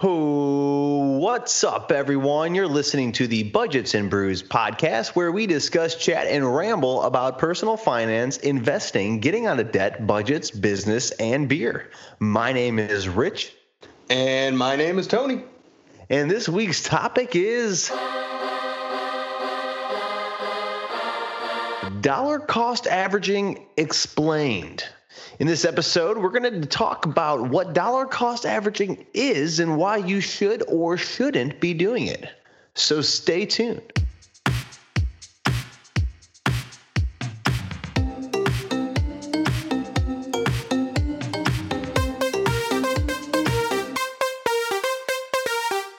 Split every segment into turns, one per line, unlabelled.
Oh, what's up, everyone? You're listening to the Budgets and Brews podcast, where we discuss, chat, and ramble about personal finance, investing, getting out of debt, budgets, business, and beer. My name is Rich.
And my name is Tony.
And this week's topic is dollar cost averaging explained. In this episode, we're going to talk about what dollar cost averaging is and why you should or shouldn't be doing it. So stay tuned.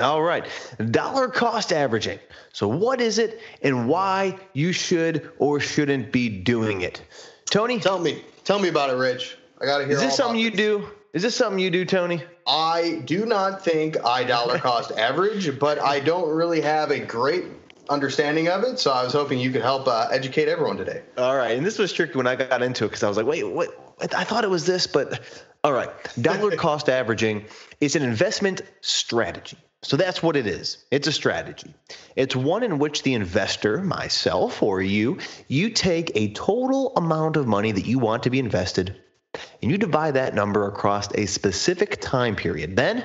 All right, dollar cost averaging. So, what is it and why you should or shouldn't be doing it? Tony,
Tell me, tell me about it, Rich. I gotta hear.
is this something you
about
do? Is this something you do, Tony?
I do not think I dollar cost average, but I don't really have a great understanding of it. So I was hoping you could help uh, educate everyone today.
All right, and this was tricky when I got into it because I was like, wait, what? I thought it was this, but all right. Dollar cost averaging is an investment strategy. So that's what it is. It's a strategy. It's one in which the investor, myself or you, you take a total amount of money that you want to be invested and you divide that number across a specific time period. Then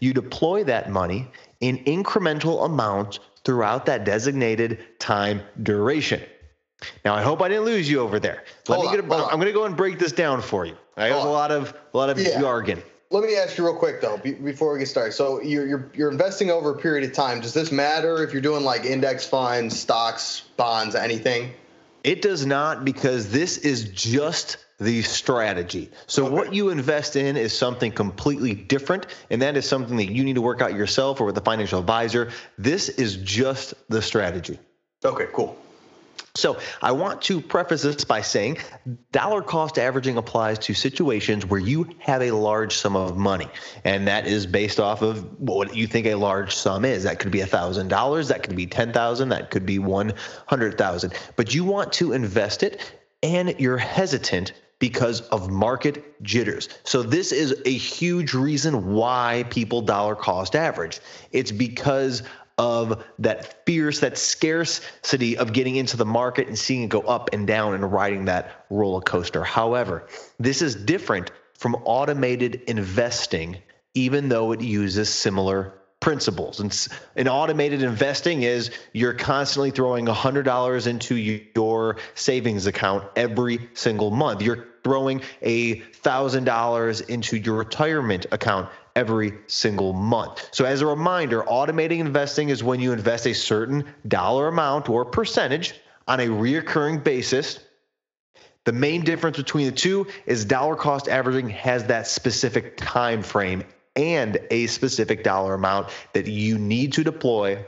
you deploy that money in incremental amounts throughout that designated time duration. Now, I hope I didn't lose you over there. Let
Hold
me
on,
get a. I'm going to go and break this down for you. I have a lot of a lot of
Yeah.
jargon.
Let me ask you real quick though, be, before we get started. So you're, you're you're investing over a period of time. Does this matter if you're doing like index funds, stocks, bonds, anything?
It does not because this is just the strategy. So
Okay.
what you invest in is something completely different, and that is something that you need to work out yourself or with a financial advisor. This is just the strategy.
Okay, cool.
So I want to preface this by saying dollar cost averaging applies to situations where you have a large sum of money. And that is based off of what you think a large sum is. That could be $1,000, that could be 10,000, that could be 100,000. But you want to invest it and you're hesitant because of market jitters. So this is a huge reason why people dollar cost average. It's because of that fierce, that scarcity of getting into the market and seeing it go up and down and riding that roller coaster. However, this is different from automated investing, even though it uses similar principles. And in automated investing is you're constantly throwing $100 into your savings account every single month. You're throwing a $1,000 into your retirement account every single month. So as a reminder, automating investing is when you invest a certain dollar amount or percentage on a reoccurring basis the main difference between the two is dollar cost averaging has that specific time frame and a specific dollar amount that you need to deploy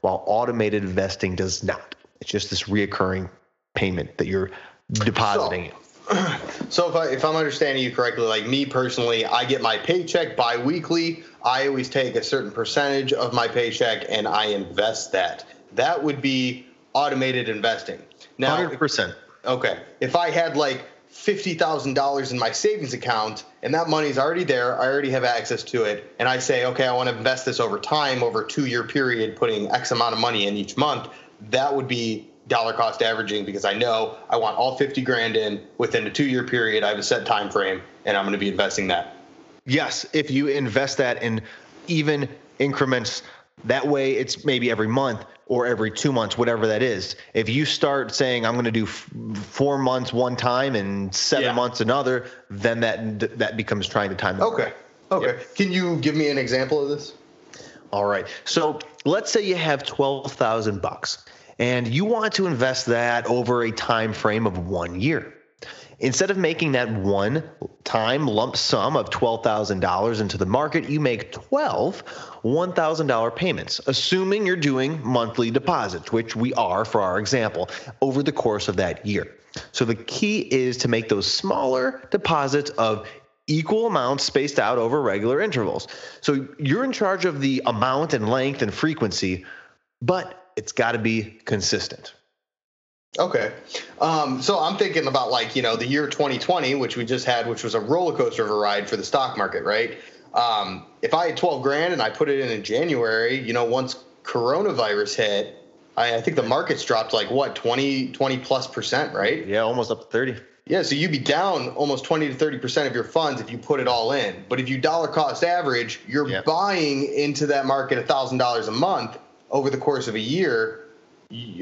while automated investing does not. It's just this reoccurring payment that you're depositing. in.
So if I if I'm understanding you correctly, like me personally, I get my paycheck biweekly. I always take a certain percentage of my paycheck and I invest that. That would be automated investing. Now,
100%.
okay, if I had like fifty thousand dollars in my savings account and that money's already there, I already have access to it, and I say, okay, I want to invest this over time, over a two year period, putting X amount of money in each month, that would be dollar cost averaging because I know I want all 50 grand in within a two year period. I have a set time frame and I'm going to be investing that.
Yes, if you invest that in even increments, that way it's maybe every month or every two months, whatever that is. If you start saying I'm going to do f- four months one time and seven
Yeah.
months another, then that that becomes trying to time. the
Okay. Okay. Can you give me an example of this?
All right. So let's say you have twelve thousand bucks, and you want to invest that over a time frame of one year. Instead of making that one time lump sum of $12,000 into the market, you make 12 $1,000 payments, assuming you're doing monthly deposits, which we are for our example, over the course of that year. So the key is to make those smaller deposits of equal amounts spaced out over regular intervals. So you're in charge of the amount and length and frequency, but it's got to be consistent.
Okay. Um, so I'm thinking about like, you know, the year 2020, which we just had, which was a roller coaster of a ride for the stock market, right? Um, if I had 12 grand and I put it in in January, you know, once coronavirus hit, I, I think the market's dropped like what 20 20 plus percent, right?
Yeah, almost up to 30.
Yeah, so you'd be down almost 20 to 30 percent of your funds if you put it all in. But if you dollar cost average, you're
Yep.
buying into that market a thousand dollars a month over the course of a year.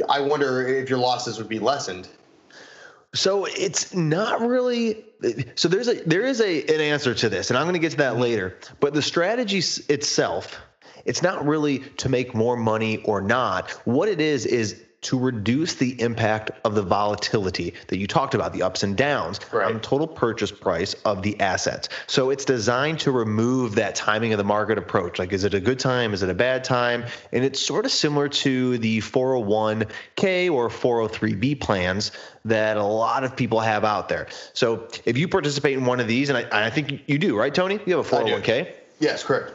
I wonder if your losses would be lessened.
So it's not really. So there's a there is a an answer to this, and I'm going to get to that later. But the strategy itself, it's not really to make more money or not. What it is is to reduce the impact of the volatility that you talked about, the ups and downs
Right.
on the total purchase price of the assets. So it's designed to remove that timing of the market approach. Like, is it a good time? Is it a bad time? And it's sort of similar to the 401k or 403b plans that a lot of people have out there. So if you participate in one of these, and I, I think you do, right, Tony? You have a 401k.
Yes, correct.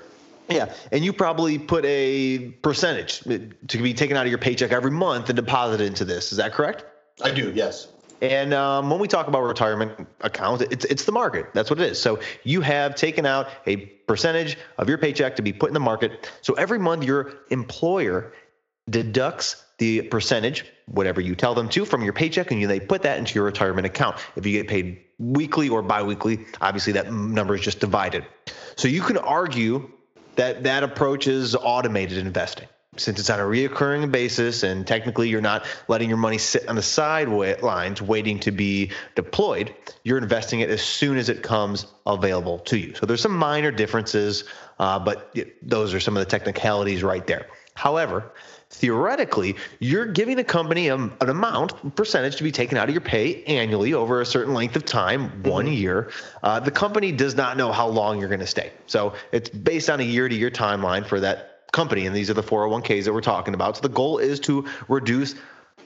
Yeah, and you probably put a percentage to be taken out of your paycheck every month and deposited into this. Is that correct?
I do. Yes.
And um, when we talk about retirement accounts, it's it's the market. That's what it is. So you have taken out a percentage of your paycheck to be put in the market. So every month your employer deducts the percentage, whatever you tell them to, from your paycheck, and you, they put that into your retirement account. If you get paid weekly or biweekly, obviously that number is just divided. So you can argue that that approach is automated investing. Since it's on a reoccurring basis and technically you're not letting your money sit on the sidelines waiting to be deployed you're investing it as soon as it comes available to you. So there's some minor differences uh, but those are some of the technicalities right there. However theoretically you're giving the company a, an amount percentage to be taken out of your pay annually over a certain length of time one year uh, the company does not know how long you're going to stay so it's based on a year to year timeline for that company, and these are the 401ks that we're talking about. So the goal is to reduce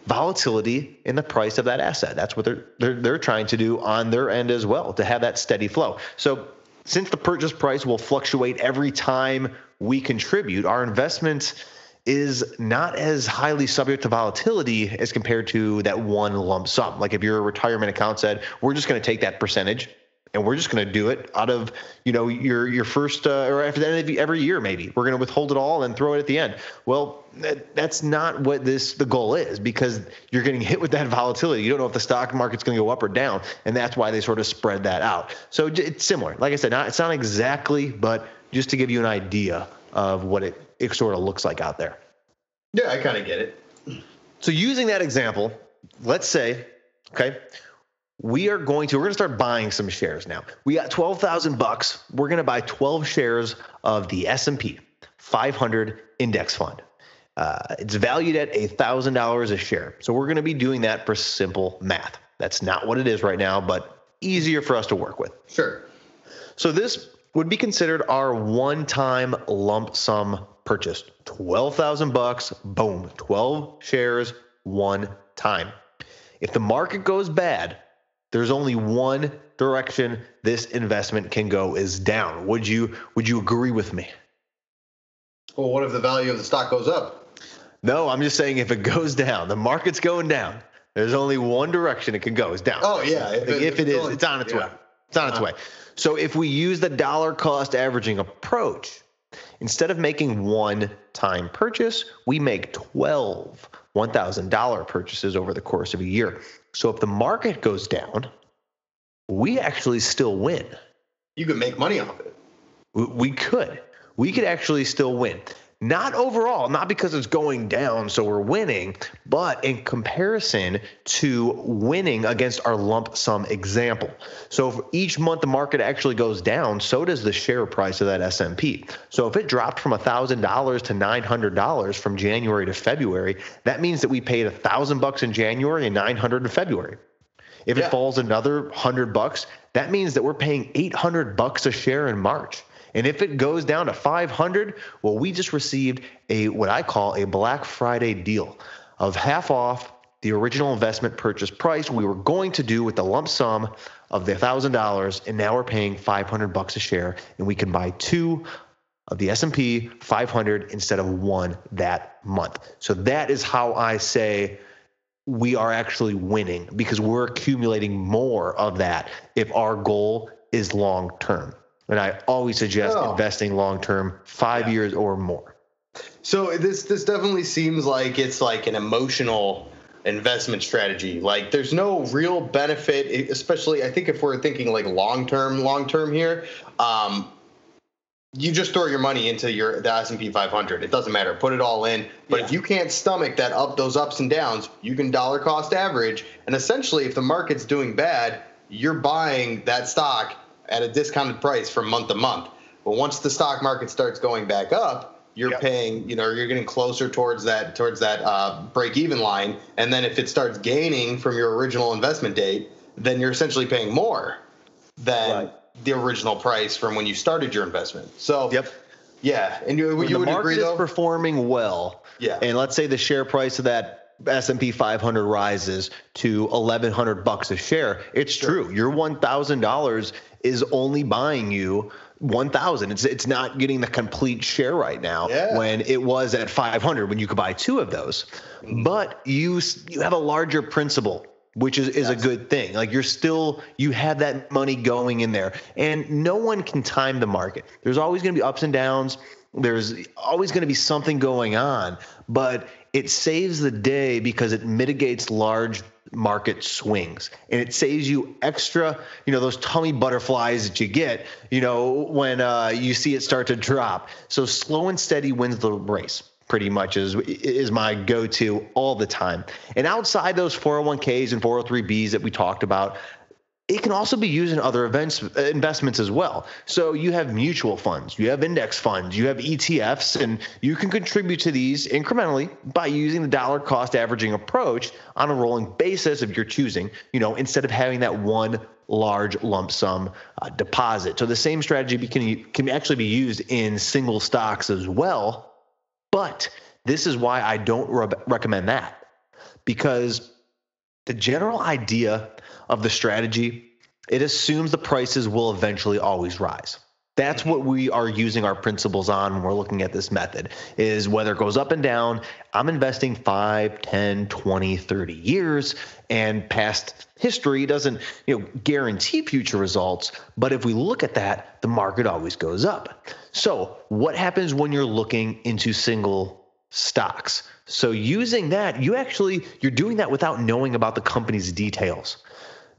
volatility in the price of that asset. That's what they're they're they're trying to do on their end as well to have that steady flow. So since the purchase price will fluctuate every time we contribute, our investment is not as highly subject to volatility as compared to that one lump sum. Like if your retirement account said, we're just going to take that percentage and we're just going to do it out of you know your your first uh, or after the end of every year maybe we're going to withhold it all and throw it at the end. Well that, that's not what this the goal is because you're getting hit with that volatility. You don't know if the stock market's going to go up or down and that's why they sort of spread that out. So it's similar. Like i said not, it's not exactly but just to give you an idea of what it, it sort of looks like out there
Yeah, I kind of get it.
so using that example, let's say, okay, we are going to we're going to start buying some shares now. We got 12,000 bucks. We're going to buy 12 shares of the S&P 500 index fund. Uh, it's valued at $1,000 a share. So we're going to be doing that for simple math. That's not what it is right now, but easier for us to work with.
Sure.
So this would be considered our one-time lump sum purchase. 12,000 bucks, boom, 12 shares one time. If the market goes bad, there's only one direction this investment can go is down. Would you would you agree with me?
Well, what if the value of the stock goes up?
No, I'm just saying if it goes down, the market's going down. There's only one direction it can go, is down.
Oh yeah,
Like, if it is, it's on its way. It's on its uh-huh. way. So if we use the dollar cost averaging approach, instead of making one time purchase, we make 12 $1,000 purchases over the course of a year. So if the market goes down, we actually still win.
You can make money off it.
We could. We could actually still win. Not overall, not because it's going down, so we're winning, but in comparison to winning against our lump sum example. So if each month the market actually goes down, so does the share price of that S&P. So if it dropped from $1,000 to $900 from January to February, that means that we paid 1000 bucks in January and 900 in February. If
Yeah.
it falls another hundred bucks, that means that we're paying 800 bucks a share in March. And if it goes down to 500, well, we just received a what I call a Black Friday deal of half off the original investment purchase price we were going to do with the lump sum of the thousand dollars, and now we're paying 500 bucks a share, and we can buy two of the S&P 500 instead of one that month. So that is how I say we are actually winning because we're accumulating more of that if our goal is long term. And I always suggest
Oh.
investing long term, five
Yeah.
years or more.
So this this definitely seems like it's like an emotional investment strategy. Like there's no real benefit, especially I think if we're thinking like long term, long term here. Um, you just throw your money into your the S and P 500. It doesn't matter. Put it all in. But if you can't stomach that up those ups and downs, you can dollar cost average. And essentially, if the market's doing bad, you're buying that stock at a discounted price from month to month. But once the stock market starts going back up, you're
Yep.
paying. You know, you're getting closer towards that towards that uh, break even line. And then if it starts gaining from your original investment date, then you're essentially paying more than
Right.
the original price from when you started your investment. So
Yep.
yeah, and you, you
the
would
market
agree
is
though.
performing well,
Yeah.
and let's say the share price of that S&P 500 rises to 1100 bucks a share, it's true. Your $1,000 is only buying you 1000 it's it's not getting the complete share right now
Yeah.
when it was at 500 when you could buy two of those. Mm-hmm. But you you have a larger principal which is, is a good thing. Like you're still you have that money going in there. And no one can time the market. There's always going to be ups and downs. There's always going to be something going on. But it saves the day because it mitigates large market swings. And it saves you extra you know those tummy butterflies that you get you know when uh, you see it start to drop. So slow and steady wins the race pretty much is is my go-to all the time. And outside those 401ks and 403bs that we talked about it can also be used in other events investments as well. So you have mutual funds, you have index funds, you have ETFs, and you can contribute to these incrementally by using the dollar cost averaging approach on a rolling basis of your choosing. You know, instead of having that one large lump sum uh, deposit. So the same strategy can can actually be used in single stocks as well. But this is why I don't re- recommend that because the general idea of the strategy it assumes the prices will eventually always rise that's what we are using our principles on when we're looking at this method is whether it goes up and down i'm investing 5 10 20 30 years and past history doesn't you know guarantee future results but if we look at that the market always goes up so what happens when you're looking into single stocks. So using that, you actually you're doing that without knowing about the company's details.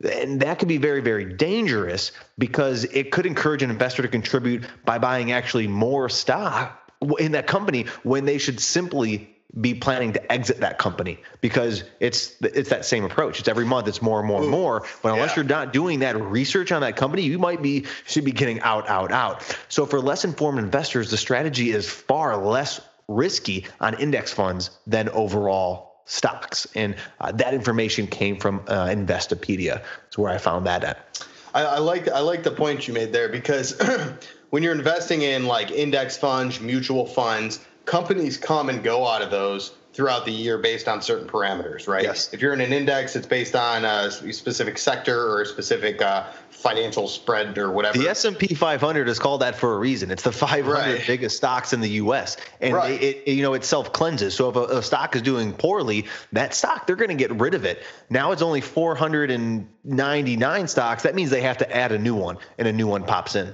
And that could be very, very dangerous because it could encourage an investor to contribute by buying actually more stock in that company when they should simply be planning to exit that company because it's it's that same approach. It's every month it's more and more and more. But unless
Yeah.
you're not doing that research on that company, you might be should be getting out, out, out. So for less informed investors, the strategy is far less risky on index funds than overall stocks. And uh, that information came from uh, Investopedia. It's where I found that at.
I, I like I like the point you made there because when you're investing in like index funds, mutual funds, companies come and go out of those throughout the year based on certain parameters, right?
Yes.
If you're in an index, it's based on a specific sector or a specific uh, financial spread or whatever.
The S&P 500 is called that for a reason. It's the 500
Right.
biggest stocks in the U.S. and
Right.
it, it you know it self cleanses. So if a, a stock is doing poorly, that stock they're going to get rid of it. Now it's only 499 stocks. That means they have to add a new one, and a new one pops in.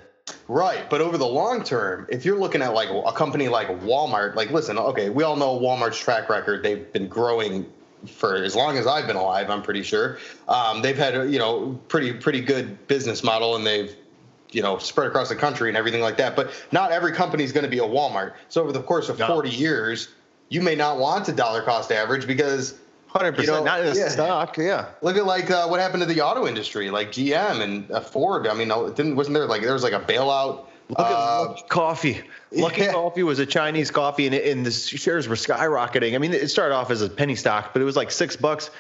Right, but over the long term, if you're looking at like a company like Walmart, like listen, okay, we all know Walmart's track record. They've been growing for as long as I've been alive. I'm pretty sure um, they've had a, you know pretty pretty good business model, and they've you know spread across the country and everything like that. But not every company is going to be a Walmart. So over the course of
No.
40 years, you may not want to dollar cost average because
100
You know,
percent, not in a
yeah.
stock. Yeah.
Look at like uh, what happened to the auto industry, like GM and uh, Ford. I mean, it didn't wasn't there like there was like a bailout?
Look at
uh,
Luckin Coffee. Luckin
yeah.
Coffee was a Chinese coffee, and, and the shares were skyrocketing. I mean, it started off as a penny stock, but it was like six bucks,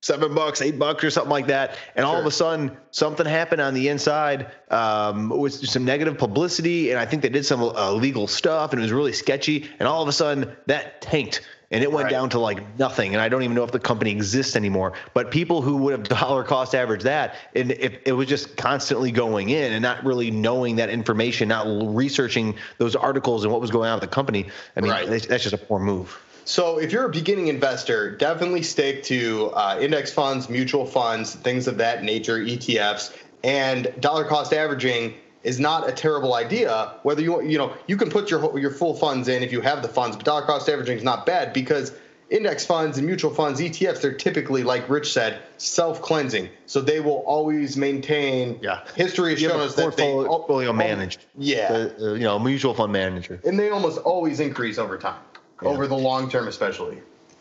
seven bucks, eight bucks, or something like that. And all of a sudden, something happened on the inside um, with some negative publicity, and I think they did some uh, illegal stuff, and it was really sketchy. And all of a sudden, that tanked. And it went
Right.
down to like nothing, and I don't even know if the company exists anymore. But people who would have dollar cost averaged that, and if it was just constantly going in and not really knowing that information, not researching those articles and what was going on with the company, I mean,
Right.
that's, that's just a poor move.
So, if you're a beginning investor, definitely stick to uh, index funds, mutual funds, things of that nature, ETFs, and dollar cost averaging is not a terrible idea. Whether you you know you can put your your full funds in if you have the funds, but dollar cost averaging is not bad because index funds and mutual funds, ETFs, they're typically, like Rich said, self cleansing. So they will always maintain.
Yeah.
History has
You
shown us that they
portfolio managed.
Yeah.
The, uh, you know, mutual fund manager.
and they almost always increase over time, over the long term, especially.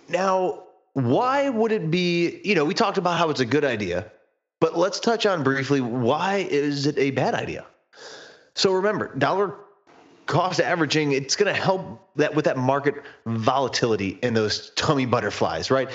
Now, why would it be? You know, we talked about how it's a good idea, but let's touch on briefly why is it a bad idea? So remember, dollar cost averaging, it's going to help that with that market volatility and those tummy butterflies, right?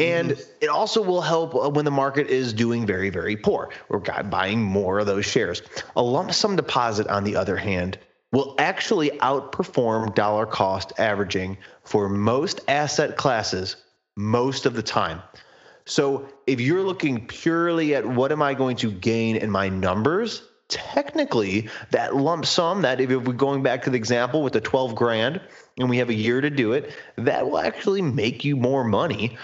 And it also will help uh, when the market is doing very, very poor. We're buying more of those shares. A lump sum deposit, on the other hand, will actually outperform dollar cost averaging for most asset classes most of the time. So if you're looking purely at what am I going to gain in my numbers, technically that lump sum, that if we're going back to the example with the 12 grand and we have a year to do it, that will actually make you more money.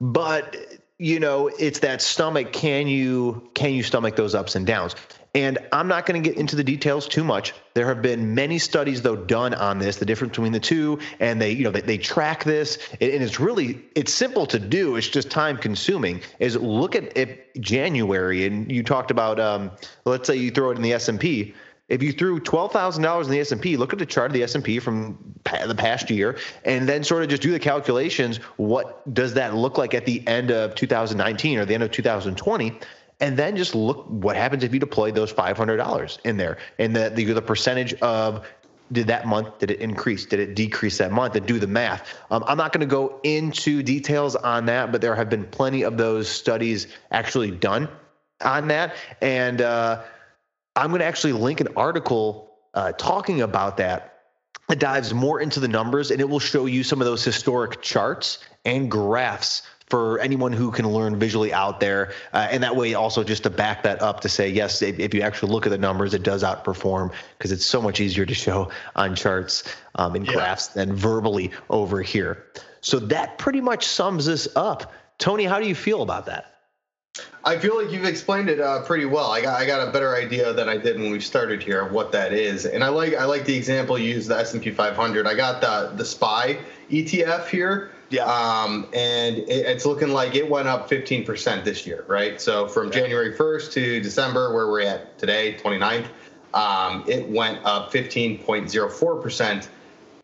But you know, it's that stomach. Can you can you stomach those ups and downs? And I'm not going to get into the details too much. There have been many studies though done on this, the difference between the two, and they you know they, they track this, and it's really it's simple to do. It's just time consuming. Is look at, at January, and you talked about um, let's say you throw it in the S and P. If you threw twelve thousand dollars in the S and P, look at the chart of the S and P from the past year, and then sort of just do the calculations. What does that look like at the end of 2019 or the end of 2020? And then just look what happens if you deploy those five hundred dollars in there, and the, the the percentage of did that month did it increase? Did it decrease that month? And do the math. Um, i'm not going to go into details on that but there have been plenty of those studies actually done on that. And uh, I'm going to actually link an article uh, talking about that. It dives more into the numbers and it will show you some of those historic charts and graphs for anyone who can learn visually out there. Uh, and that way, also just to back that up to say, yes, if, if you actually look at the numbers, it does outperform because it's so much easier to show on charts um, and
Yeah.
graphs than verbally over here. So that pretty much sums this up. Tony, how do you feel about that?
I feel like you've explained it uh, pretty well. I got I got a better idea than I did when we started here of what that is, and I like I like the example you used the S and P 500. I got the the SPY ETF here.
Yeah.
Um, and it, it's looking like it went up 15% this year, right? So from January 1st to December, where we're at today, 29th, um, it went up 15.04%.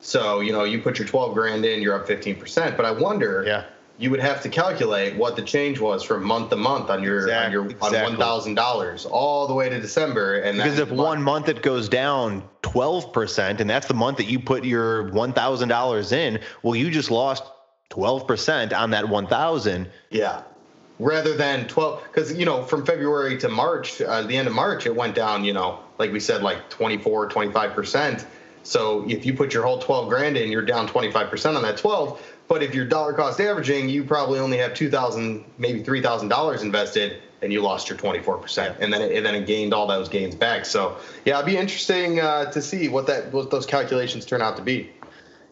So, you know, you put your 12 grand in, you're up 15%. But I wonder,
Yeah.
you would have to calculate what the change was from month to month on your on your
Exactly.
on one thousand dollars all the way to December, and
Because if one month it goes down 12%, and that's the month that you put your $1,000 in, well, you just lost 12% on that 1,000.
yeah, rather than twelve, because you know from February to March, uh, the end of March, it went down, you know, like we said, like 24, 25 percent. So if you put your whole 12 grand in, you're down 25 percent on that 12. But if you're dollar cost averaging, you probably only have 2,000, maybe 3,000 dollars invested, and you lost your 24 percent, and then it, and then it gained all those gains back. So yeah, it'd be interesting uh, to see what that what those calculations turn out to be.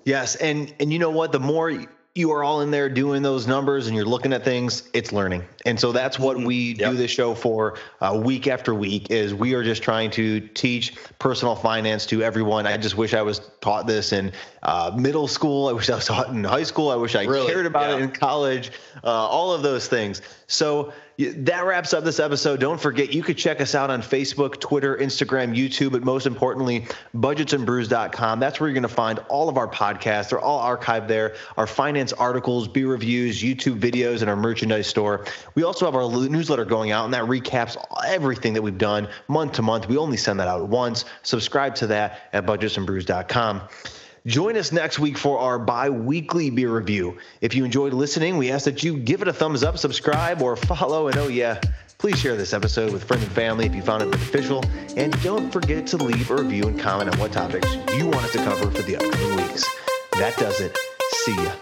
Yes, and and you know what? The more you are all in there doing those numbers and you're looking at things, it's learning. And so that's what we do this show for uh, week after week is we are just trying to teach personal finance to everyone. I just wish I was taught this in uh, middle school. I wish I was taught in high school. I wish I
Really?
cared about it in college. Uh, all of those things. So that wraps up this episode. Don't forget, you could check us out on Facebook, Twitter, Instagram, YouTube, but most importantly, budgetsandbrews.com. That's where you're going to find all of our podcasts. They're all archived there. Our finance articles, beer reviews, YouTube videos, and our merchandise store. We also have our newsletter going out, and that recaps everything that we've done month to month. We only send that out once. Subscribe to that at budgetsandbrews.com. Join us next week for our bi weekly beer review. If you enjoyed listening, we ask that you give it a thumbs up, subscribe, or follow. And oh, yeah, please share this episode with friends and family if you found it beneficial. And don't forget to leave a review and comment on what topics you want us to cover for the upcoming weeks. That does it. See ya.